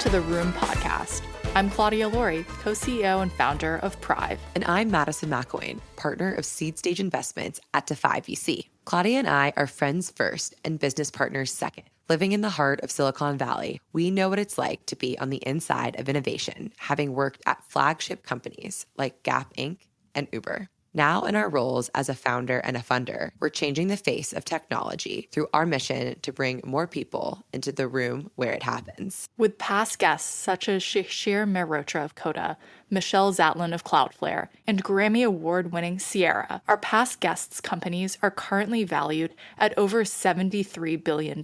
To the Room Podcast. I'm Claudia Laurie, co CEO and founder of Prive. And I'm Madison McIlwain, partner of Seed Stage Investments at Defy VC. Claudia and I are friends first and business partners second. Living in the heart of Silicon Valley, we know what it's like to be on the inside of innovation, having worked at flagship companies like Gap Inc. and Uber. Now, in our roles as a founder and a funder, we're changing the face of technology through our mission to bring more people into the room where it happens. With past guests such as Shishir Mehrotra of Coda, Michelle Zatlyn of Cloudflare, and Grammy Award winning Ciara, our past guests' companies are currently valued at over $73 billion.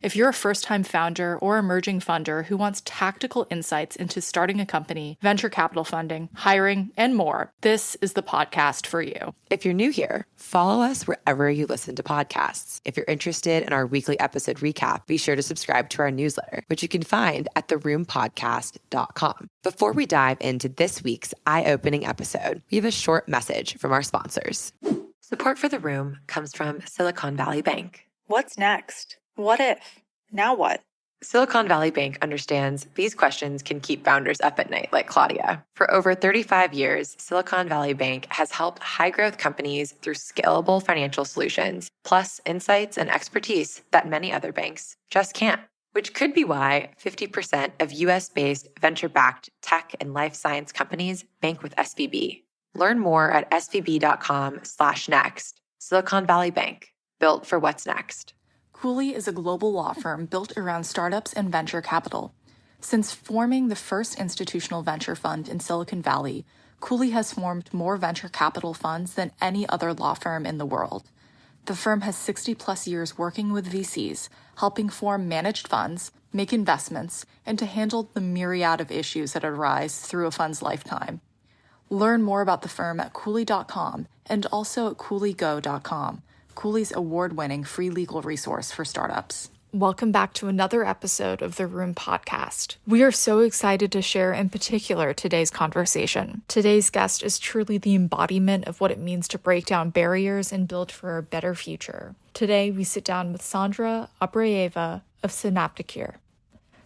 If you're a first time founder or emerging funder who wants tactical insights into starting a company, venture capital funding, hiring, and more, this is the podcast for you. If you're new here, follow us wherever you listen to podcasts. If you're interested in our weekly episode recap, be sure to subscribe to our newsletter, which you can find at theroompodcast.com. Before we dive into this week's eye opening episode, we have a short message from our sponsors. Support for the room comes from Silicon Valley Bank. What's next? What if? Now what? Silicon Valley Bank understands these questions can keep founders up at night, like Claudia. For over 35 years, Silicon Valley Bank has helped high growth companies through scalable financial solutions, plus insights and expertise that many other banks just can't. Which could be why 50% of US based venture backed tech and life science companies bank with SVB. Learn more at svb.com slash next. Silicon Valley Bank, built for what's next. Cooley is a global law firm built around startups and venture capital. Since forming the first institutional venture fund in Silicon Valley, Cooley has formed more venture capital funds than any other law firm in the world. The firm has 60 plus years working with VCs, helping form managed funds, make investments, and to handle the myriad of issues that arise through a fund's lifetime. Learn more about the firm at Cooley.com and also at CooleyGo.com. Cooley's award winning free legal resource for startups. Welcome back to another episode of the Room Podcast. We are so excited to share, in particular, today's conversation. Today's guest is truly the embodiment of what it means to break down barriers and build for a better future. Today, we sit down with Sandra Abrevaya of Synapticure.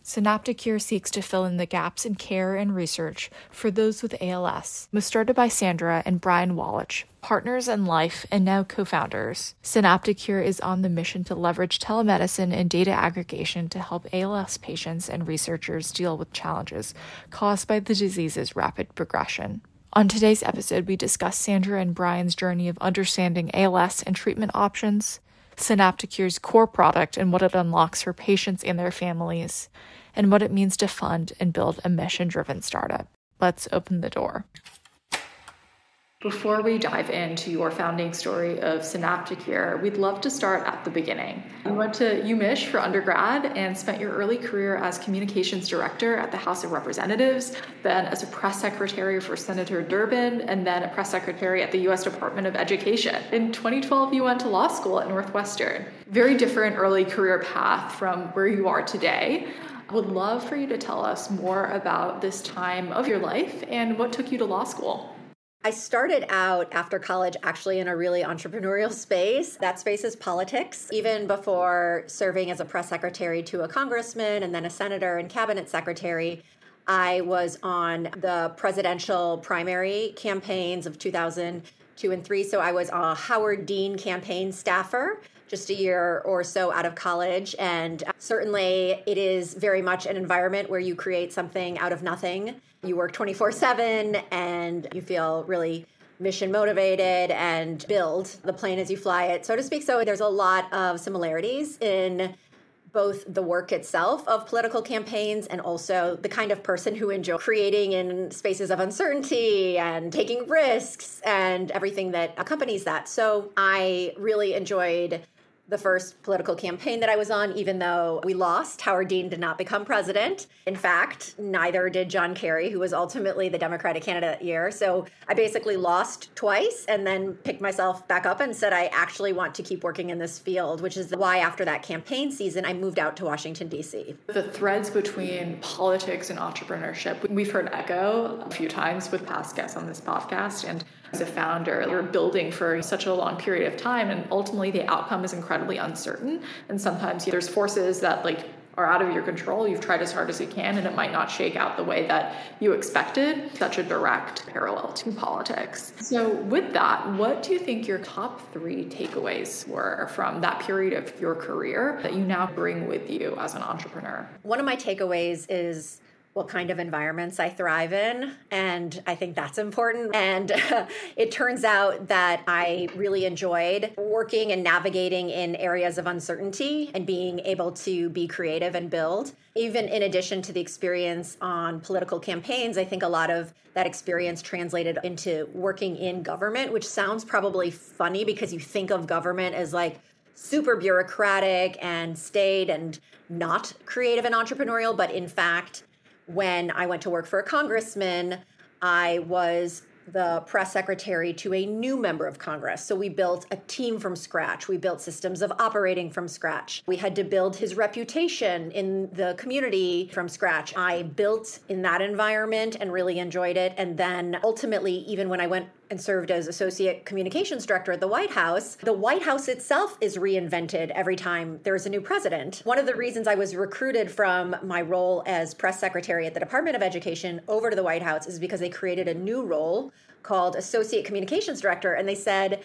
Synapticure seeks to fill in the gaps in care and research for those with ALS. Was started by Sandra and Brian Wallach, partners in life and now co founders. Synapticure is on the mission to leverage telemedicine and data aggregation to help ALS patients and researchers deal with challenges caused by the disease's rapid progression. On today's episode, we discuss Sandra and Brian's journey of understanding ALS and treatment options, Synapticure's core product and what it unlocks for patients and their families, and what it means to fund and build a mission driven startup. Let's open the door. Before we dive into your founding story of Synaptic Synapticure, we'd love to start at the beginning. You went to UMich for undergrad and spent your early career as communications director at the House of Representatives, then as a press secretary for Senator Durbin, and then a press secretary at the U.S. Department of Education. In 2012, you went to law school at Northwestern. Very different early career path from where you are today. I would love for you to tell us more about this time of your life and what took you to law school. I started out after college actually in a really entrepreneurial space. That space is politics. Even before serving as a press secretary to a congressman and then a senator and cabinet secretary, I was on the presidential primary campaigns of 2002 and 3. So I was a Howard Dean campaign staffer just a year or so out of college. And certainly, it is very much an environment where you create something out of nothing. You work 24 7 and you feel really mission motivated and build the plane as you fly it, so to speak. So, there's a lot of similarities in both the work itself of political campaigns and also the kind of person who enjoys creating in spaces of uncertainty and taking risks and everything that accompanies that. So I really enjoyed the first political campaign that I was on, even though we lost. Howard Dean did not become president. In fact, neither did John Kerry, who was ultimately the Democratic candidate that year. So I basically lost twice and then picked myself back up and said, I actually want to keep working in this field, which is why after that campaign season, I moved out to Washington, D.C. The threads between politics and entrepreneurship, we've heard echo a few times with past guests on this podcast. And as a founder, you're building for such a long period of time, and ultimately the outcome is incredibly uncertain. And sometimes there's forces that like are out of your control. You've tried as hard as you can, and it might not shake out the way that you expected. Such a direct parallel to politics. So, with that, what do you think your top three takeaways were from that period of your career that you now bring with you as an entrepreneur? One of my takeaways is what kind of environments I thrive in. And I think that's important. And it turns out that I really enjoyed working and navigating in areas of uncertainty and being able to be creative and build. Even in addition to the experience on political campaigns, I think a lot of that experience translated into working in government, which sounds probably funny because you think of government as like, super bureaucratic and staid and not creative and entrepreneurial, but in fact, when I went to work for a congressman, I was the press secretary to a new member of Congress. So we built a team from scratch. We built systems of operating from scratch. We had to build his reputation in the community from scratch. I built in that environment and really enjoyed it. And then ultimately, even when I went and served as associate communications director at the White House, the White House itself is reinvented every time there's a new president. One of the reasons I was recruited from my role as press secretary at the Department of Education over to the White House is because they created a new role called associate communications director and they said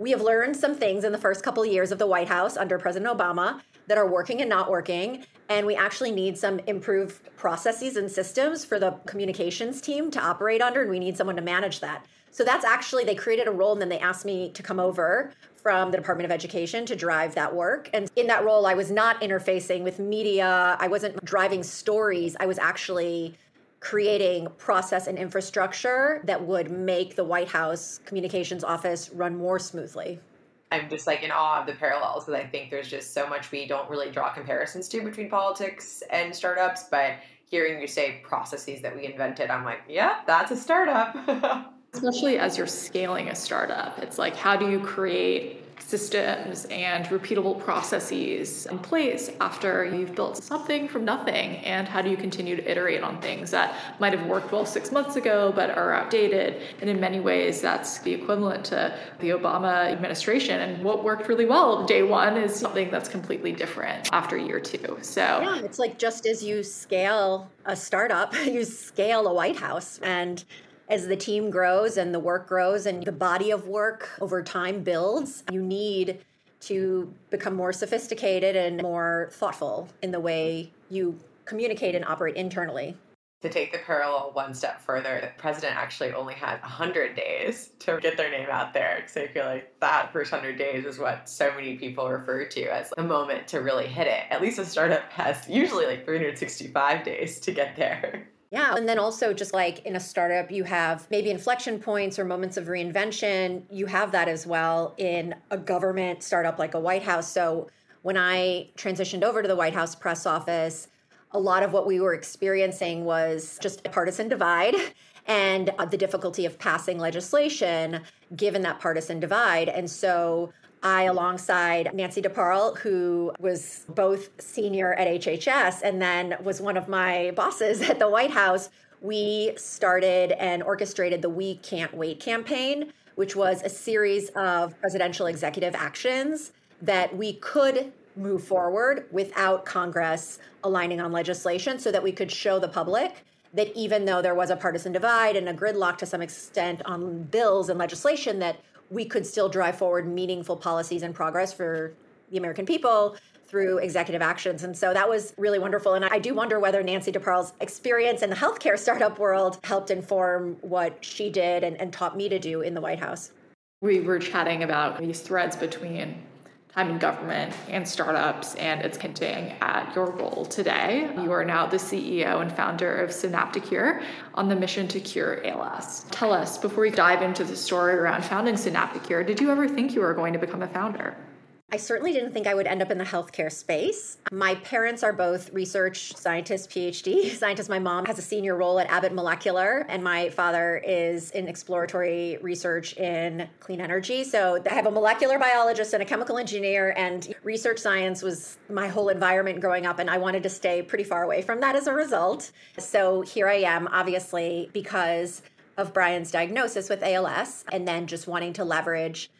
we have learned some things in the first couple of years of the White House under President Obama that are working and not working. And we actually need some improved processes and systems for the communications team to operate under, and we need someone to manage that. So that's actually, they created a role and then they asked me to come over from the Department of Education to drive that work. And in that role, I was not interfacing with media, I wasn't driving stories. I was actually creating process and infrastructure that would make the White House communications office run more smoothly. I'm just like in awe of the parallels because I think there's just so much we don't really draw comparisons to between politics and startups. But hearing you say processes that we invented, I'm like, yeah, that's a startup. Especially as you're scaling a startup, it's like, how do you create systems and repeatable processes in place after you've built something from nothing? And how do you continue to iterate on things that might have worked well six months ago but are outdated? And in many ways, that's the equivalent to the Obama administration. And what worked really well day one is something that's completely different after year two. So, yeah, it's like just as you scale a startup, you scale a White House. And as the team grows and the work grows and the body of work over time builds, you need to become more sophisticated and more thoughtful in the way you communicate and operate internally. To take the parallel one step further, the president actually only had 100 days to get their name out there. So I feel like that first 100 days is what so many people refer to as the moment to really hit it. At least a startup has usually like 365 days to get there. Yeah. And then also, just like in a startup, you have maybe inflection points or moments of reinvention. You have that as well in a government startup like a White House. So when I transitioned over to the White House press office, a lot of what we were experiencing was just a partisan divide and uh, the difficulty of passing legislation given that partisan divide. And so I, alongside Nancy DeParle, who was both senior at HHS and then was one of my bosses at the White House, we started and orchestrated the We Can't Wait campaign, which was a series of presidential executive actions that we could move forward without Congress aligning on legislation so that we could show the public that even though there was a partisan divide and a gridlock to some extent on bills and legislation that we could still drive forward meaningful policies and progress for the American people through executive actions. And so that was really wonderful. And I do wonder whether Nancy DeParle's experience in the healthcare startup world helped inform what she did and, and taught me to do in the White House. We were chatting about these threads between time in government and startups, and it's hinting at your role today. You are now the CEO and founder of Synapticure on the mission to cure ALS. Tell us, before we dive into the story around founding Synapticure, did you ever think you were going to become a founder? I certainly didn't think I would end up in the healthcare space. My parents are both research scientists, PhD scientists. My mom has a senior role at Abbott Molecular, and my father is in exploratory research in clean energy. So I have a molecular biologist and a chemical engineer, and research science was my whole environment growing up, and I wanted to stay pretty far away from that as a result. So here I am, obviously, because of Brian's diagnosis with ALS, and then just wanting to leverage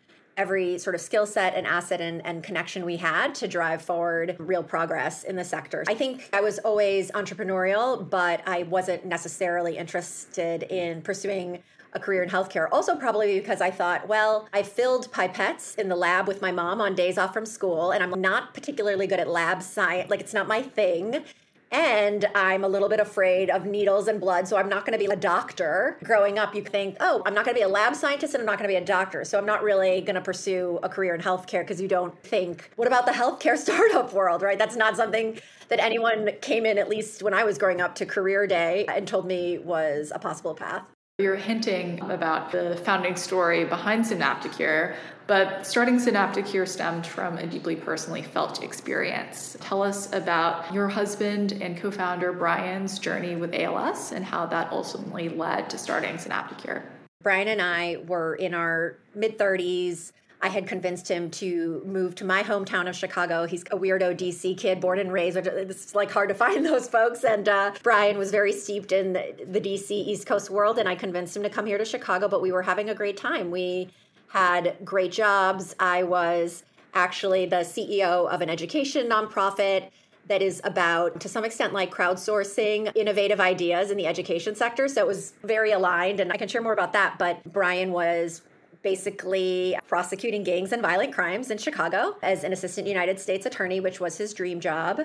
every sort of skill set and asset and, and connection we had to drive forward real progress in the sector. I think I was always entrepreneurial, but I wasn't necessarily interested in pursuing a career in healthcare. Also, probably because I thought, well, I filled pipettes in the lab with my mom on days off from school, and I'm not particularly good at lab science. Like, it's not my thing. And I'm a little bit afraid of needles and blood, so I'm not going to be a doctor. Growing up, you think, oh, I'm not going to be a lab scientist and I'm not going to be a doctor. So I'm not really going to pursue a career in healthcare because you don't think, what about the healthcare startup world, right? That's not something that anyone came in, at least when I was growing up, to career day and told me was a possible path. You're hinting about the founding story behind Synapticure, but starting Synapticure stemmed from a deeply personally felt experience. Tell us about your husband and co founder Brian's journey with ALS and how that ultimately led to starting Synapticure. Brian and I were in our mid 30s I had convinced him to move to my hometown of Chicago. He's a weirdo DC kid, born and raised. It's like hard to find those folks. And uh, Brian was very steeped in the, the DC East Coast world, and I convinced him to come here to Chicago. But we were having a great time. We had great jobs. I was actually the CEO of an education nonprofit that is about, to some extent, like crowdsourcing innovative ideas in the education sector. So it was very aligned, and I can share more about that. But Brian was basically prosecuting gangs and violent crimes in Chicago as an assistant United States attorney, which was his dream job.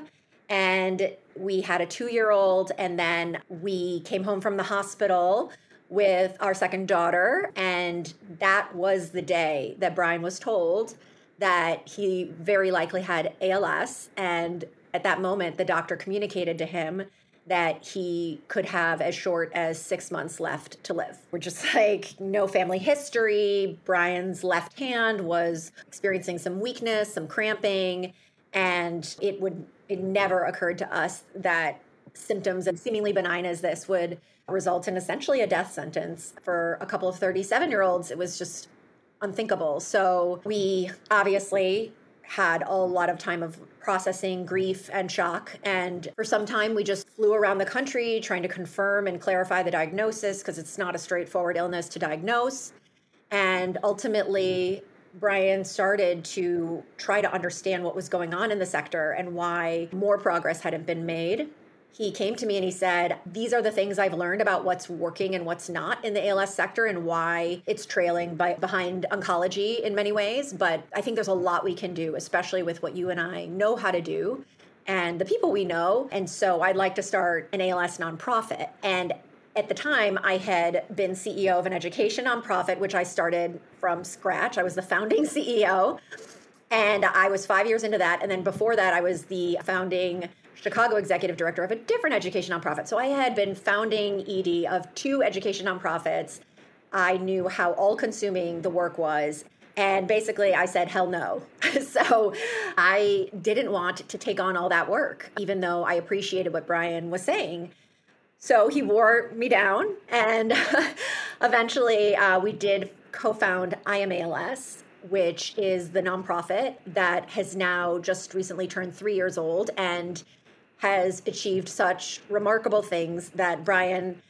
And we had a two year old, and then we came home from the hospital with our second daughter. And that was the day that Brian was told that he very likely had ALS. And at that moment, the doctor communicated to him that he could have as short as six months left to live. We're just like, no family history. Brian's left hand was experiencing some weakness, some cramping, and it would, it never occurred to us that symptoms and seemingly benign as this would result in essentially a death sentence for a couple of 37 year olds. It was just unthinkable. So we obviously had a lot of time of processing grief and shock. And for some time, we just flew around the country trying to confirm and clarify the diagnosis because it's not a straightforward illness to diagnose. And ultimately, Brian started to try to understand what was going on in the sector and why more progress hadn't been made he came to me and he said, These are the things I've learned about what's working and what's not in the ALS sector and why it's trailing by, behind oncology in many ways. But I think there's a lot we can do, especially with what you and I know how to do and the people we know. And so I'd like to start an ALS nonprofit. And at the time, I had been CEO of an education nonprofit, which I started from scratch. I was the founding CEO. And I was five years into that. And then before that, I was the founding Chicago executive director of a different education nonprofit. So I had been founding ED of two education nonprofits. I knew how all consuming the work was. And basically, I said, hell no. so I didn't want to take on all that work, even though I appreciated what Brian was saying. So he wore me down. And eventually, uh, we did co found IAMALS, which is the nonprofit that has now just recently turned three years old. And has achieved such remarkable things that Brian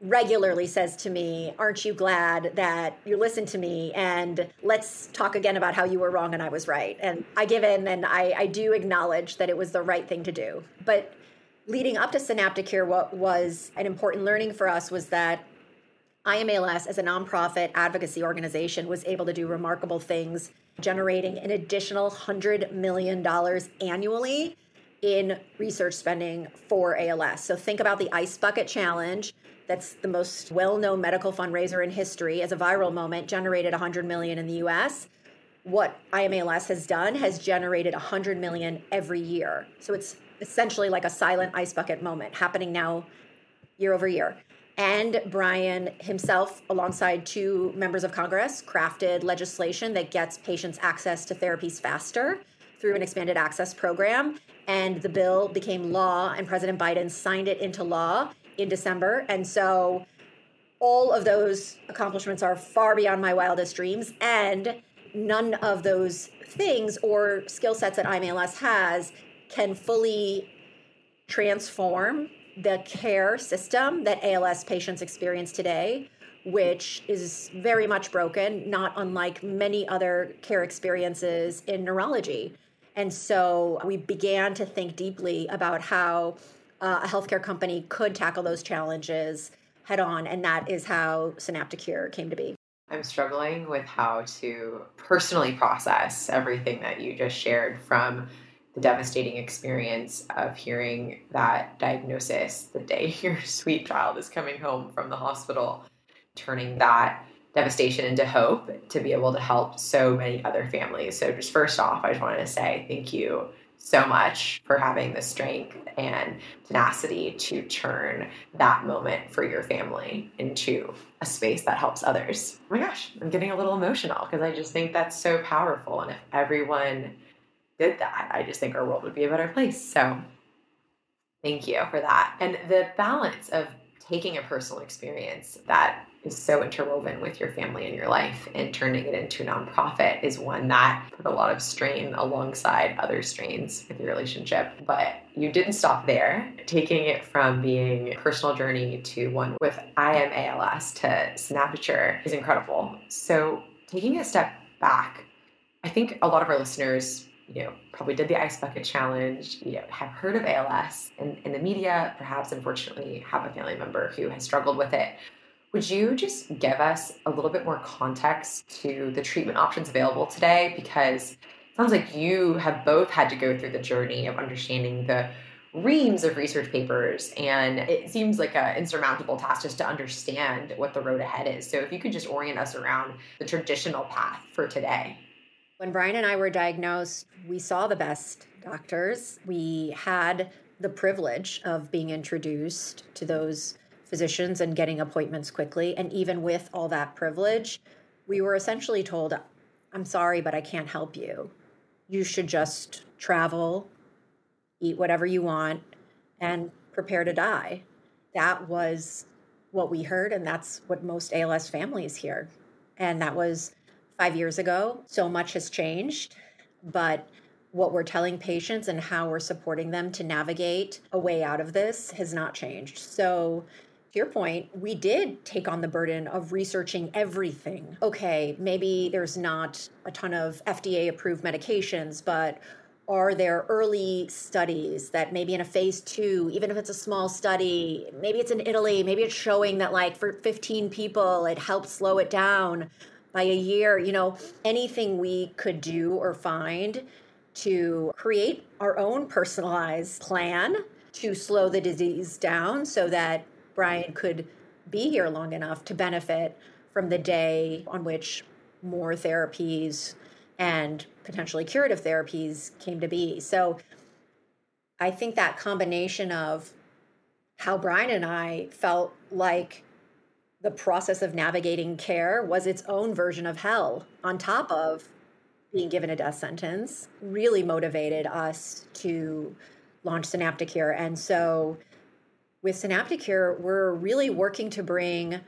regularly says to me, Aren't you glad that you listened to me? And let's talk again about how you were wrong and I was right. And I give in and I, I do acknowledge that it was the right thing to do. But leading up to Synapticure, what was an important learning for us was that IAMALS, as a nonprofit advocacy organization, was able to do remarkable things, generating an additional $100 million annually in research spending for ALS. So think about the Ice Bucket Challenge. That's the most well-known medical fundraiser in history as a viral moment generated 100 million in the US. What IAMALS has done has generated 100 million every year. So it's essentially like a silent ice bucket moment happening now year over year. And Brian himself, alongside two members of Congress, crafted legislation that gets patients access to therapies faster through an expanded access program and the bill became law, and President Biden signed it into law in December. And so all of those accomplishments are far beyond my wildest dreams. And none of those things or skill sets that IAMALS has can fully transform the care system that ALS patients experience today which is very much broken, not unlike many other care experiences in neurology. And so we began to think deeply about how uh, a healthcare company could tackle those challenges head on. And that is how Synapticure came to be. I'm struggling with how to personally process everything that you just shared from the devastating experience of hearing that diagnosis the day your sweet child is coming home from the hospital, turning that devastation into hope to be able to help so many other families. So, just first off, I just wanted to say thank you so much for having the strength and tenacity to turn that moment for your family into a space that helps others. Oh my gosh, I'm getting a little emotional because I just think that's so powerful. And if everyone did that, I just think our world would be a better place. So thank you for that. And the balance of taking a personal experience that is so interwoven with your family and your life and turning it into a nonprofit is one that put a lot of strain alongside other strains with your relationship. But you didn't stop there. Taking it from being a personal journey to one with I am ALS to Synapticure is incredible. So taking a step back, I think a lot of our listeners you know, probably did the ice bucket challenge, you know, have heard of ALS in the media, perhaps unfortunately have a family member who has struggled with it. Would you just give us a little bit more context to the treatment options available today? Because it sounds like you have both had to go through the journey of understanding the reams of research papers, and it seems like an insurmountable task just to understand what the road ahead is. So, if you could just orient us around the traditional path for today. When Brian and I were diagnosed, we saw the best doctors. We had the privilege of being introduced to those physicians and getting appointments quickly. And even with all that privilege, we were essentially told, I'm sorry, but I can't help you. You should just travel, eat whatever you want, and prepare to die. That was what we heard, and that's what most ALS families hear. And that was five years ago. So much has changed, but what we're telling patients and how we're supporting them to navigate a way out of this has not changed. So your point, we did take on the burden of researching everything. Okay, maybe there's not a ton of FDA approved medications, but are there early studies that maybe in a phase two, even if it's a small study, maybe it's in Italy, maybe it's showing that like for 15 people, it helps slow it down by a year, you know, anything we could do or find to create our own personalized plan to slow the disease down so that Brian could be here long enough to benefit from the day on which more therapies and potentially curative therapies came to be. So I think that combination of how Brian and I felt like the process of navigating care was its own version of hell on top of being given a death sentence really motivated us to launch Synapticure. And so with Synaptic Synapticure, we're really working to bring,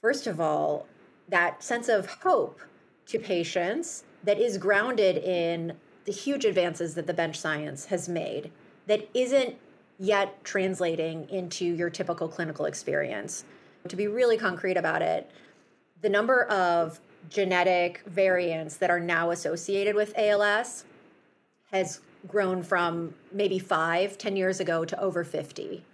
first of all, that sense of hope to patients that is grounded in the huge advances that the bench science has made that isn't yet translating into your typical clinical experience. To be really concrete about it, the number of genetic variants that are now associated with ALS has grown from maybe five, ten years ago to over 50.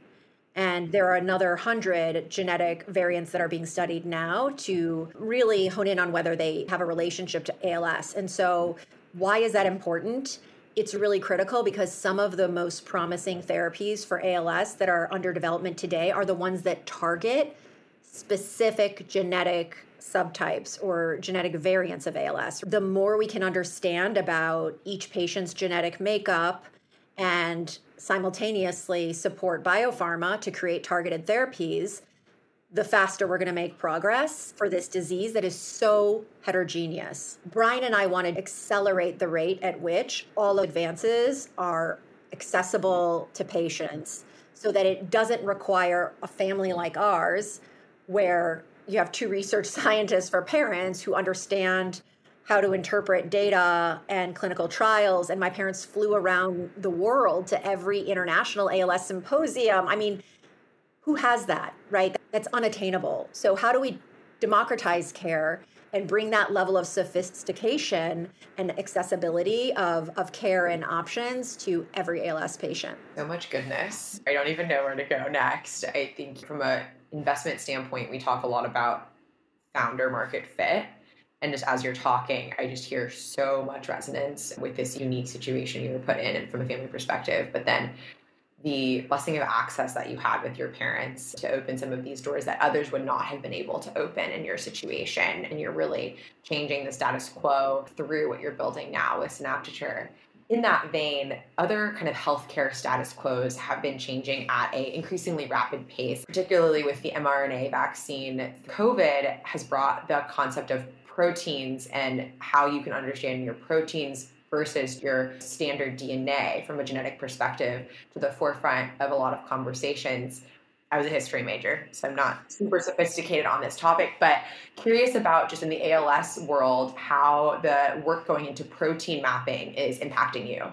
And there are another 100 genetic variants that are being studied now to really hone in on whether they have a relationship to ALS. And so, why is that important? It's really critical because some of the most promising therapies for ALS that are under development today are the ones that target specific genetic subtypes or genetic variants of ALS. The more we can understand about each patient's genetic makeup and simultaneously support biopharma to create targeted therapies, the faster we're going to make progress for this disease that is so heterogeneous. Brian and I want to accelerate the rate at which all advances are accessible to patients so that it doesn't require a family like ours where you have two research scientists for parents who understand how to interpret data and clinical trials. And my parents flew around the world to every international ALS symposium. I mean, who has that, right? That's unattainable. So, how do we democratize care and bring that level of sophistication and accessibility of, of care and options to every ALS patient. So much goodness. I don't even know where to go next. I think from an investment standpoint, we talk a lot about founder market fit. And just as you're talking, I just hear so much resonance with this unique situation you were put in and from a family perspective. But then the blessing of access that you had with your parents to open some of these doors that others would not have been able to open in your situation. And you're really changing the status quo through what you're building now with Synapticure. In that vein, other kind of healthcare status quos have been changing at a increasingly rapid pace, particularly with the mRNA vaccine. COVID has brought the concept of proteins and how you can understand your proteins versus your standard DNA from a genetic perspective to the forefront of a lot of conversations. I was a history major, so I'm not super sophisticated on this topic, but curious about just in the ALS world how the work going into protein mapping is impacting you.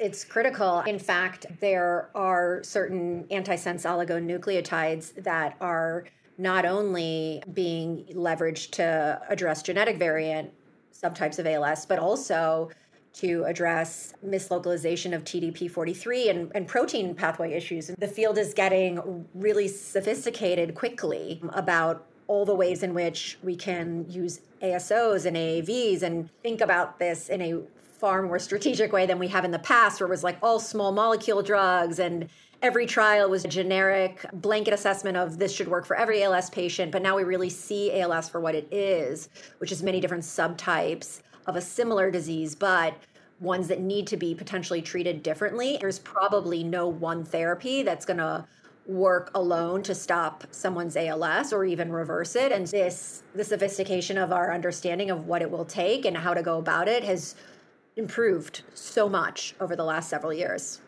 It's critical. In fact, there are certain antisense oligonucleotides that are not only being leveraged to address genetic variant subtypes of ALS, but also to address mislocalization of TDP43 and, and protein pathway issues. The field is getting really sophisticated quickly about all the ways in which we can use ASOs and AAVs and think about this in a far more strategic way than we have in the past, where it was like all small molecule drugs and every trial was a generic blanket assessment of this should work for every ALS patient. But now we really see ALS for what it is, which is many different subtypes of a similar disease, but ones that need to be potentially treated differently. There's probably no one therapy that's going to work alone to stop someone's ALS or even reverse it. And this, the sophistication of our understanding of what it will take and how to go about it has improved so much over the last several years.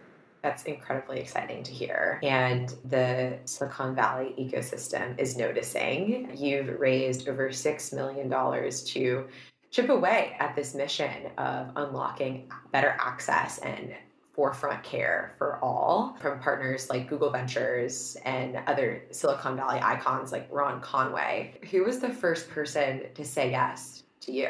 That's incredibly exciting to hear. And the Silicon Valley ecosystem is noticing. You've raised over $6 million to chip away at this mission of unlocking better access and forefront care for all from partners like Google Ventures and other Silicon Valley icons like Ron Conway. Who was the first person to say yes to you?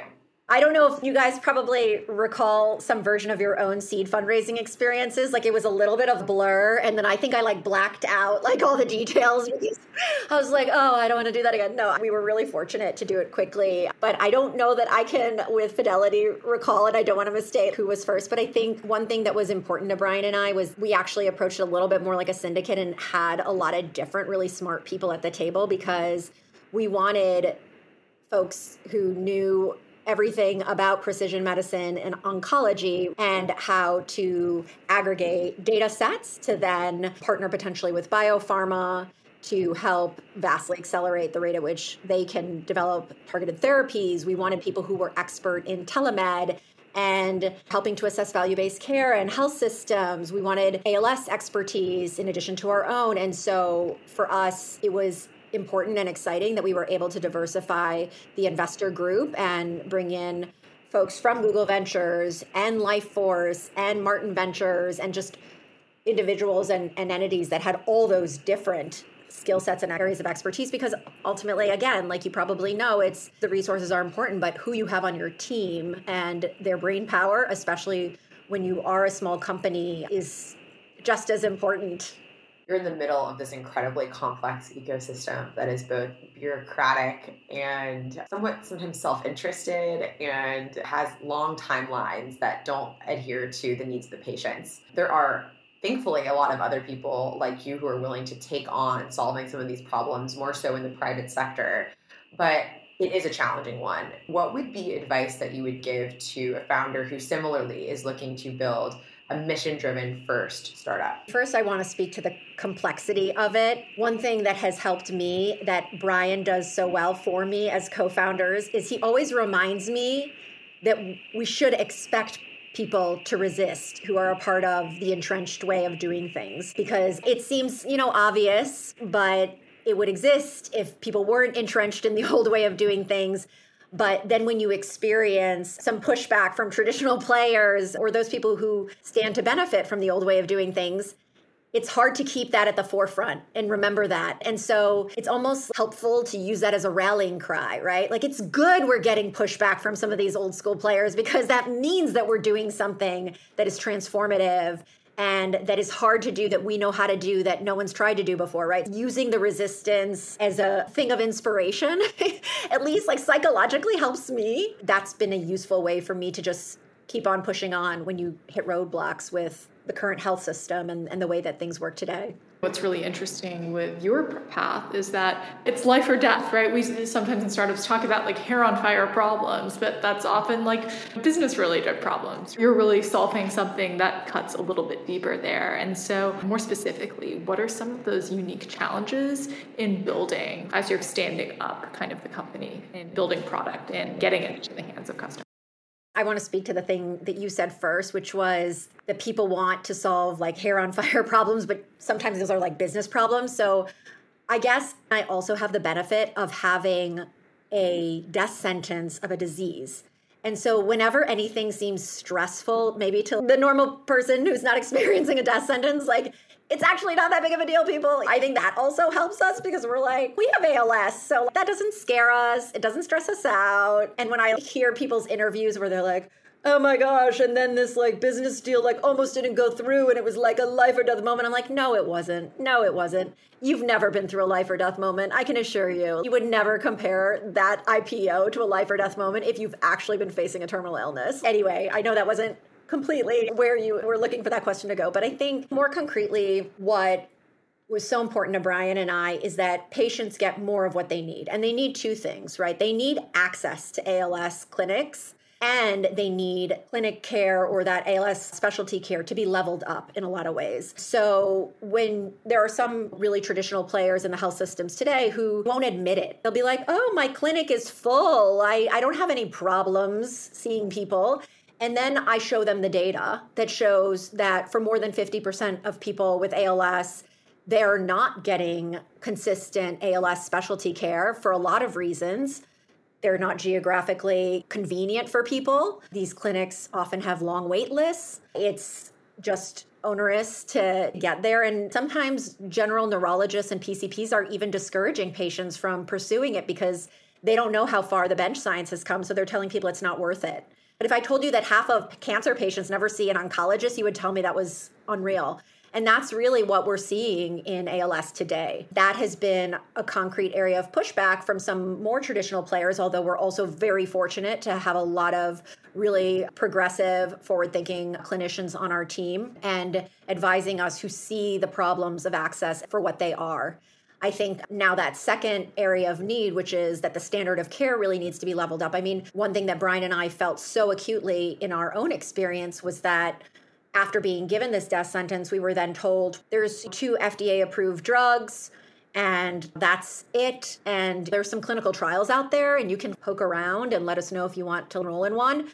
I don't know if you guys probably recall some version of your own seed fundraising experiences. Like it was a little bit of blur, and then I think I like blacked out like all the details. I was like, oh, I don't want to do that again. No, we were really fortunate to do it quickly, but I don't know that I can, with fidelity, recall it. I don't want to mistake who was first, but I think one thing that was important to Brian and I was we actually approached it a little bit more like a syndicate and had a lot of different, really smart people at the table because we wanted folks who knew everything about precision medicine and oncology and how to aggregate data sets to then partner potentially with biopharma to help vastly accelerate the rate at which they can develop targeted therapies. We wanted people who were expert in telemed and helping to assess value based care and health systems. We wanted ALS expertise in addition to our own. And so for us, it was important and exciting that we were able to diversify the investor group and bring in folks from Google Ventures and Lifeforce and Martin Ventures and just individuals and, and entities that had all those different skill sets and areas of expertise because ultimately again like you probably know it's the resources are important but who you have on your team and their brain power especially when you are a small company is just as important you're in the middle of this incredibly complex ecosystem that is both bureaucratic and somewhat sometimes self interested and has long timelines that don't adhere to the needs of the patients. There are thankfully a lot of other people like you who are willing to take on solving some of these problems more so in the private sector. But it is a challenging one. What would be advice that you would give to a founder who similarly is looking to build a mission driven first startup? First, I want to speak to the complexity of it. One thing that has helped me that Brian does so well for me as co founders is he always reminds me that we should expect people to resist who are a part of the entrenched way of doing things because it seems, you know, obvious, but it would exist if people weren't entrenched in the old way of doing things. But then when you experience some pushback from traditional players or those people who stand to benefit from the old way of doing things, it's hard to keep that at the forefront and remember that. And so it's almost helpful to use that as a rallying cry, right? Like it's good we're getting pushback from some of these old school players because that means that we're doing something that is transformative and that is hard to do that we know how to do that no one's tried to do before, right? Using the resistance as a thing of inspiration, at least like psychologically helps me. That's been a useful way for me to just keep on pushing on when you hit roadblocks with the current health system and, and the way that things work today. What's really interesting with your path is that it's life or death, right? We sometimes in startups talk about like hair on fire problems, but that's often like business related problems. You're really solving something that cuts a little bit deeper there. And so, more specifically, what are some of those unique challenges in building as you're standing up kind of the company and building product and getting it into the hands of customers? I want to speak to the thing that you said first, which was that people want to solve like hair on fire problems, but sometimes those are like business problems. So I guess I also have the benefit of having a death sentence of a disease. And so, whenever anything seems stressful, maybe to the normal person who's not experiencing a death sentence, like it's actually not that big of a deal, people. I think that also helps us because we're like, we have ALS. So that doesn't scare us. It doesn't stress us out. And when I hear people's interviews where they're like, oh my gosh, and then this like business deal like almost didn't go through and it was like a life or death moment. I'm like, no, it wasn't. No, it wasn't. You've never been through a life or death moment. I can assure you. You would never compare that IPO to a life or death moment if you've actually been facing a terminal illness. Anyway, I know that wasn't completely where you were looking for that question to go. But I think more concretely, what was so important to Brian and I is that patients get more of what they need. And they need two things, right? They need access to ALS clinics and they need clinic care or that ALS specialty care to be leveled up in a lot of ways. So, when there are some really traditional players in the health systems today who won't admit it, they'll be like, oh, my clinic is full. I, I don't have any problems seeing people. And then I show them the data that shows that for more than 50% of people with ALS, they're not getting consistent ALS specialty care for a lot of reasons. They're not geographically convenient for people. These clinics often have long wait lists. It's just onerous to get there. And sometimes general neurologists and PCPs are even discouraging patients from pursuing it because they don't know how far the bench science has come. So they're telling people it's not worth it. But if I told you that half of cancer patients never see an oncologist, you would tell me that was unreal. And that's really what we're seeing in ALS today. That has been a concrete area of pushback from some more traditional players, although we're also very fortunate to have a lot of really progressive, forward thinking clinicians on our team and advising us who see the problems of access for what they are. I think now that second area of need, which is that the standard of care really needs to be leveled up. I mean, one thing that Brian and I felt so acutely in our own experience was that after being given this death sentence, we were then told there's two FDA approved drugs and that's it. And there's some clinical trials out there, and you can poke around and let us know if you want to enroll in one.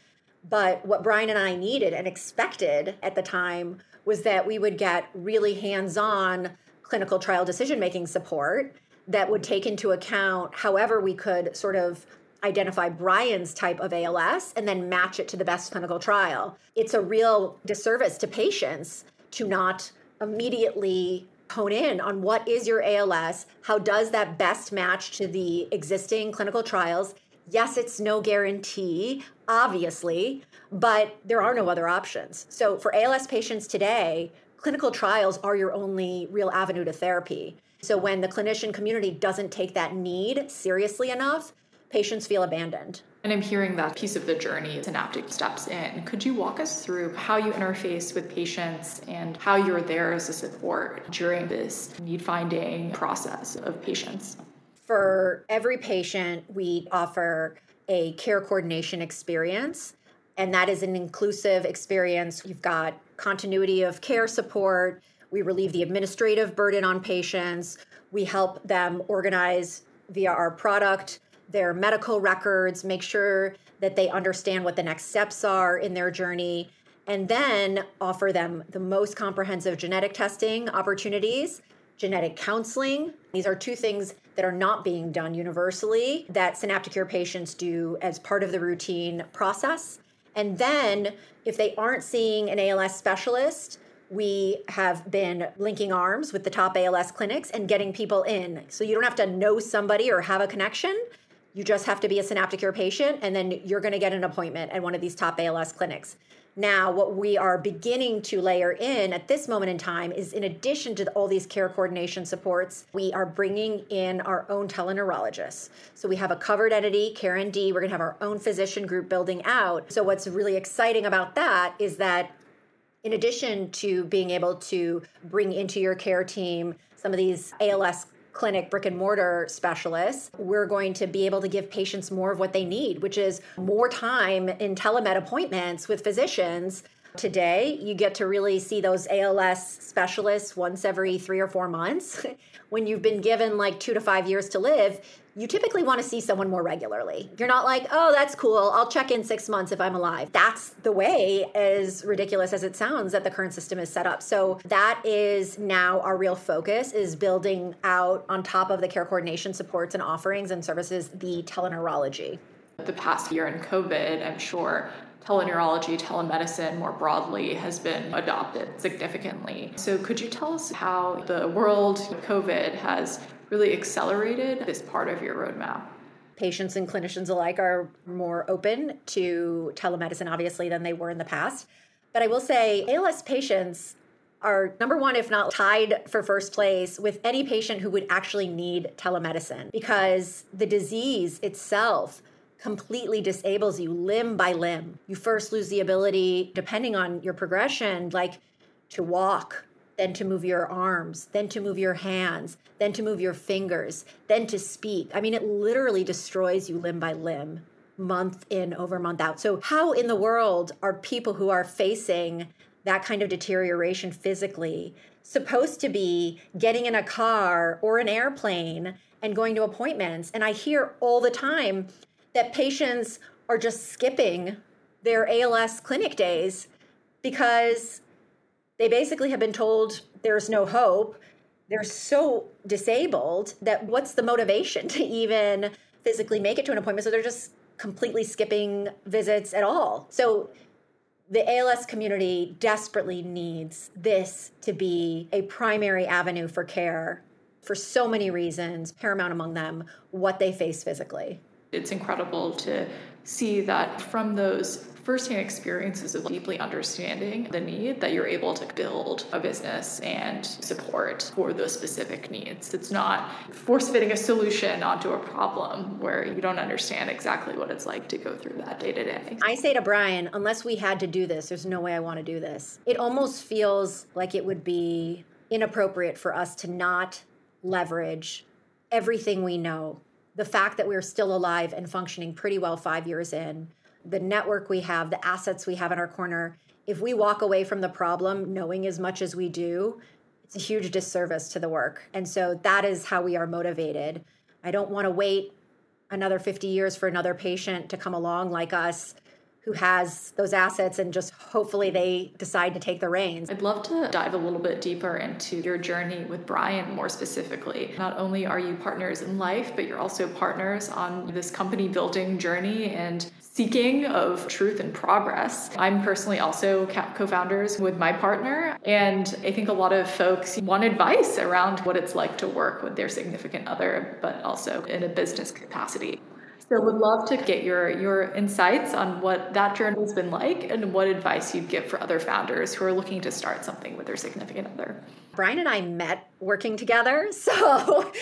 But what Brian and I needed and expected at the time was that we would get really hands on clinical trial decision making support that would take into account however we could sort of identify Brian's type of ALS and then match it to the best clinical trial. It's a real disservice to patients to not immediately hone in on what is your ALS, how does that best match to the existing clinical trials. Yes, it's no guarantee, obviously, but there are no other options. So for ALS patients today, clinical trials are your only real avenue to therapy. So when the clinician community doesn't take that need seriously enough, patients feel abandoned. And I'm hearing that piece of the journey Synaptic steps in. Could you walk us through how you interface with patients and how you're there as a support during this need finding process of patients? For every patient, we offer a care coordination experience, and that is an inclusive experience. You've got continuity of care support. We relieve the administrative burden on patients. We help them organize via our product their medical records, make sure that they understand what the next steps are in their journey, and then offer them the most comprehensive genetic testing opportunities, genetic counseling. These are two things that are not being done universally that Synapticure patients do as part of the routine process. And then, if they aren't seeing an ALS specialist, we have been linking arms with the top ALS clinics and getting people in. So you don't have to know somebody or have a connection. You just have to be a Synapticure patient, and then you're going to get an appointment at one of these top ALS clinics. Now, what we are beginning to layer in at this moment in time is in addition to all these care coordination supports, we are bringing in our own teleneurologists. So we have a covered entity, CareND. We're going to have our own physician group building out. So, what's really exciting about that is that in addition to being able to bring into your care team some of these ALS clinic brick and mortar specialists, we're going to be able to give patients more of what they need, which is more time in telemed appointments with physicians. Today, you get to really see those ALS specialists once every three or four months. when you've been given like two to five years to live, you typically want to see someone more regularly. You're not like, oh, that's cool. I'll check in six months if I'm alive. That's the way, as ridiculous as it sounds, that the current system is set up. So that is now our real focus is building out on top of the care coordination supports and offerings and services, the teleneurology. The past year in COVID, I'm sure teleneurology, telemedicine more broadly has been adopted significantly. So, could you tell us how the world COVID has really accelerated this part of your roadmap? Patients and clinicians alike are more open to telemedicine, obviously, than they were in the past. But I will say, ALS patients are number one, if not tied for first place, with any patient who would actually need telemedicine because the disease itself completely disables you limb by limb. You first lose the ability, depending on your progression, like to walk, then to move your arms, then to move your hands, then to move your fingers, then to speak. I mean, it literally destroys you limb by limb, month in, over month out. So, how in the world are people who are facing that kind of deterioration physically supposed to be getting in a car or an airplane and going to appointments? And I hear all the time that patients are just skipping their ALS clinic days because they basically have been told there's no hope. They're so disabled that what's the motivation to even physically make it to an appointment? So they're just completely skipping visits at all. So the ALS community desperately needs this to be a primary avenue for care for so many reasons, paramount among them, what they face physically. It's incredible to see that from those firsthand experiences of deeply understanding the need that you're able to build a business and support for those specific needs. It's not force fitting a solution onto a problem where you don't understand exactly what it's like to go through that day to day. I say to Brian, unless we had to do this, there's no way I want to do this. It almost feels like it would be inappropriate for us to not leverage everything we know. The fact that we're still alive and functioning pretty well five years in, the network we have, the assets we have in our corner, if we walk away from the problem knowing as much as we do, it's a huge disservice to the work. And so that is how we are motivated. I don't want to wait another 50 years for another patient to come along like us who has those assets and just hopefully they decide to take the reins. I'd love to dive a little bit deeper into your journey with Brian more specifically. Not only are you partners in life, but you're also partners on this company building journey and seeking of truth and progress. I'm personally also co founders with my partner, and I think a lot of folks want advice around what it's like to work with their significant other, but also in a business capacity. So would love to get your your insights on what that journey has been like and what advice you'd give for other founders who are looking to start something with their significant other. Brian and I met working together. So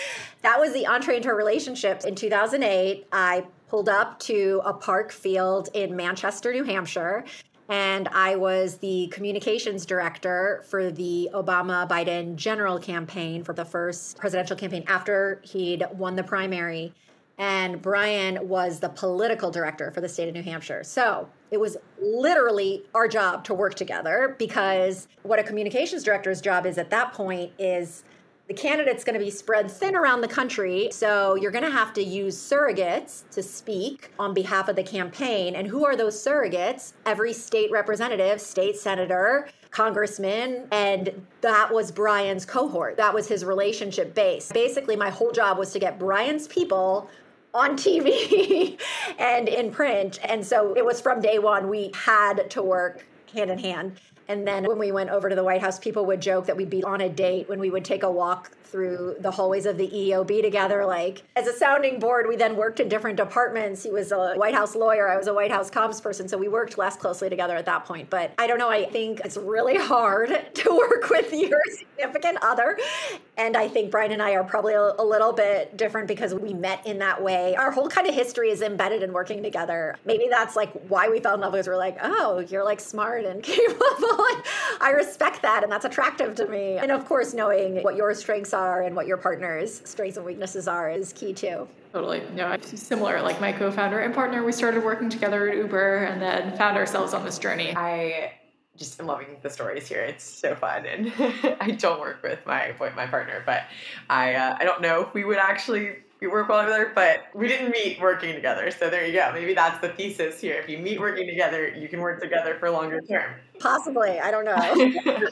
that was the entree into a relationship. In 2008, I pulled up to a park field in Manchester, New Hampshire, and I was the communications director for the Obama Biden general campaign for the first presidential campaign after he'd won the primary and Brian was the political director for the state of New Hampshire. So it was literally our job to work together because what a communications director's job is at that point is the candidate's going to be spread thin around the country. So you're going to have to use surrogates to speak on behalf of the campaign. And who are those surrogates? Every state representative, state senator, congressman. And that was Brian's cohort. That was his relationship base. Basically, my whole job was to get Brian's people on TV and in print. And so it was from day one, we had to work hand in hand. And then when we went over to the White House, people would joke that we'd be on a date when we would take a walk through the hallways of the EOB together. Like, as a sounding board, we then worked in different departments. He was a White House lawyer, I was a White House comms person. So we worked less closely together at that point. But I don't know, I think it's really hard to work with your significant other. And I think Brian and I are probably a, a little bit different because we met in that way. Our whole kind of history is embedded in working together. Maybe that's like why we fell in love because we're like, oh, you're like smart and capable. I respect that and that's attractive to me. And of course, knowing what your strengths are and what your partner's strengths and weaknesses are is key too. Totally. No, it's similar. Like my co-founder and partner, we started working together at Uber and then found ourselves on this journey. I just am loving the stories here. It's so fun, and I don't work with my my partner, but I uh, I don't know if we would actually we work well together, but we didn't meet working together. So there you go. Maybe that's the thesis here. If you meet working together, you can work together for longer term. Possibly. I don't know.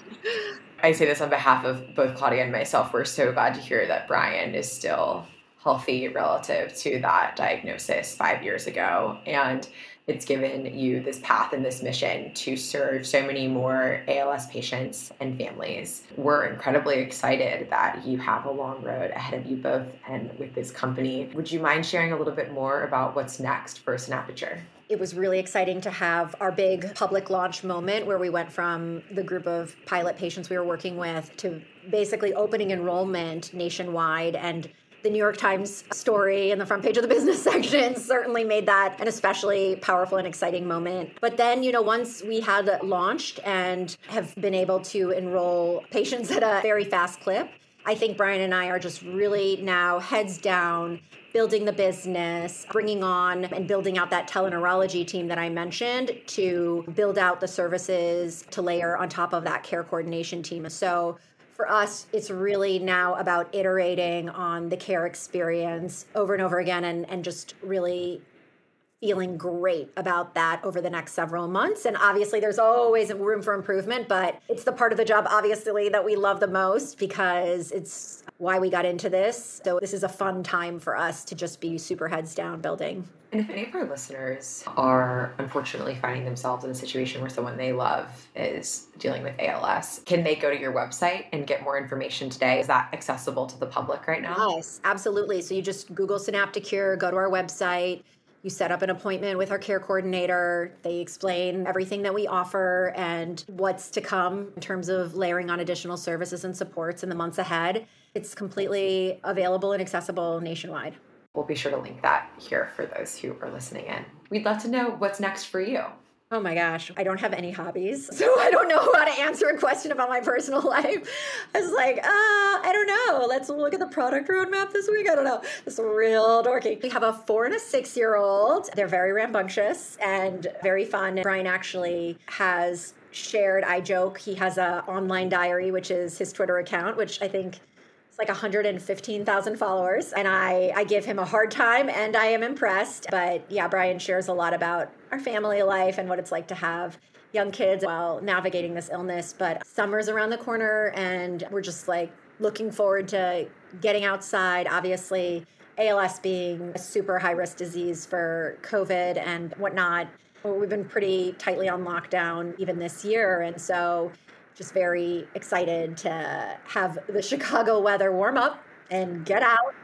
I say this on behalf of both Claudia and myself. We're so glad to hear that Brian is still healthy relative to that diagnosis five years ago. And it's given you this path and this mission to serve so many more ALS patients and families. We're incredibly excited that you have a long road ahead of you both and with this company. Would you mind sharing a little bit more about what's next for Synapticure? It was really exciting to have our big public launch moment where we went from the group of pilot patients we were working with to basically opening enrollment nationwide and the New York Times story in the front page of the business section certainly made that an especially powerful and exciting moment. But then, you know, once we had launched and have been able to enroll patients at a very fast clip, I think Brian and I are just really now heads down building the business, bringing on and building out that teleneurology team that I mentioned to build out the services to layer on top of that care coordination team. So for us, it's really now about iterating on the care experience over and over again and, and just really feeling great about that over the next several months. And obviously, there's always room for improvement, but it's the part of the job, obviously, that we love the most because it's why we got into this. So, this is a fun time for us to just be super heads down building. And if any of our listeners are unfortunately finding themselves in a situation where someone they love is dealing with ALS, can they go to your website and get more information today? Is that accessible to the public right now? Yes, absolutely. So you just Google Synapticure, go to our website you set up an appointment with our care coordinator. They explain everything that we offer and what's to come in terms of layering on additional services and supports in the months ahead. It's completely available and accessible nationwide. We'll be sure to link that here for those who are listening in. We'd love to know what's next for you. Oh my gosh, I don't have any hobbies. So I don't know how to answer a question about my personal life. I was like, uh, I don't know. Let's look at the product roadmap this week. I don't know. It's real dorky. We have a four and a six year old. They're very rambunctious and very fun. Brian actually has shared, I joke, he has a online diary, which is his Twitter account, which I think like 115,000 followers, and I, I give him a hard time, and I am impressed. But yeah, Brian shares a lot about our family life and what it's like to have young kids while navigating this illness. But summer's around the corner, and we're just like looking forward to getting outside. Obviously, ALS being a super high risk disease for COVID and whatnot. We've been pretty tightly on lockdown even this year. And so just very excited to have the Chicago weather warm up and get out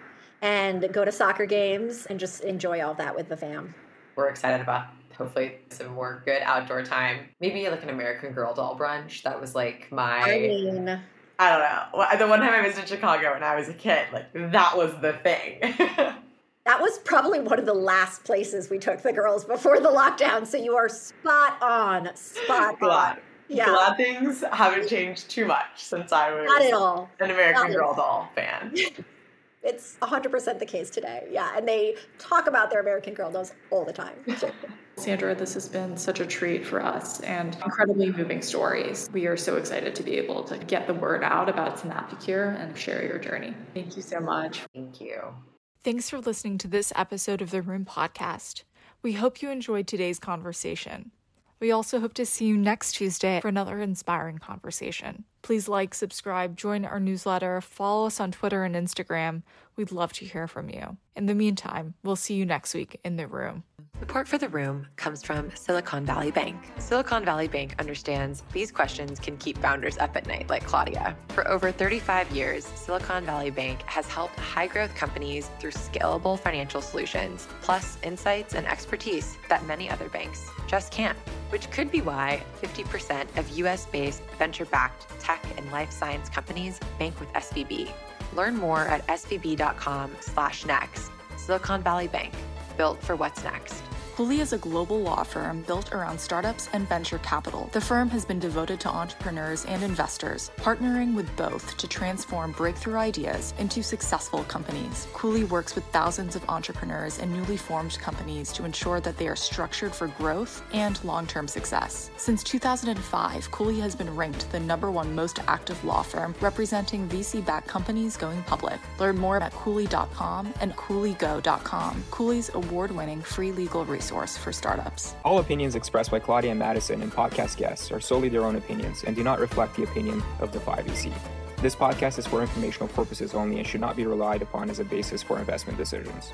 and go to soccer games and just enjoy all that with the fam. We're excited about hopefully some more good outdoor time. Maybe like an American Girl doll brunch. That was like my. I mean, I don't know. The one time I visited Chicago when I was a kid, like that was the thing. that was probably one of the last places we took the girls before the lockdown. So you are spot on, spot on yeah. glad things haven't changed too much since I was Not at all. an American Girl doll fan. it's 100% the case today. Yeah, and they talk about their American Girl dolls all the time. Sandra, this has been such a treat for us and incredibly moving stories. We are so excited to be able to get the word out about Synapticure and share your journey. Thank you so much. Thank you. Thanks for listening to this episode of the Room Podcast. We hope you enjoyed today's conversation. We also hope to see you next Tuesday for another inspiring conversation. Please like, subscribe, join our newsletter, follow us on Twitter and Instagram. We'd love to hear from you. In the meantime, we'll see you next week in the room. Support for the room comes from Silicon Valley Bank. Silicon Valley Bank understands these questions can keep founders up at night, like Claudia. For over 35 years, Silicon Valley Bank has helped high growth companies through scalable financial solutions, plus insights and expertise that many other banks just can't. Which could be why 50% of US based venture backed tech and life science companies bank with SVB. Learn more at svb.com/slash next. Silicon Valley Bank, built for what's next. Cooley is a global law firm built around startups and venture capital. The firm has been devoted to entrepreneurs and investors, partnering with both to transform breakthrough ideas into successful companies. Cooley works with thousands of entrepreneurs and newly formed companies to ensure that they are structured for growth and long term success. Since 2005, Cooley has been ranked the number one most active law firm representing VC backed companies going public. Learn more at Cooley.com and CooleyGo.com, Cooley's award winning free legal resource resource for startups. All opinions expressed by Claudia and Madison and podcast guests are solely their own opinions and do not reflect the opinion of the 5EC. This podcast is for informational purposes only and should not be relied upon as a basis for investment decisions.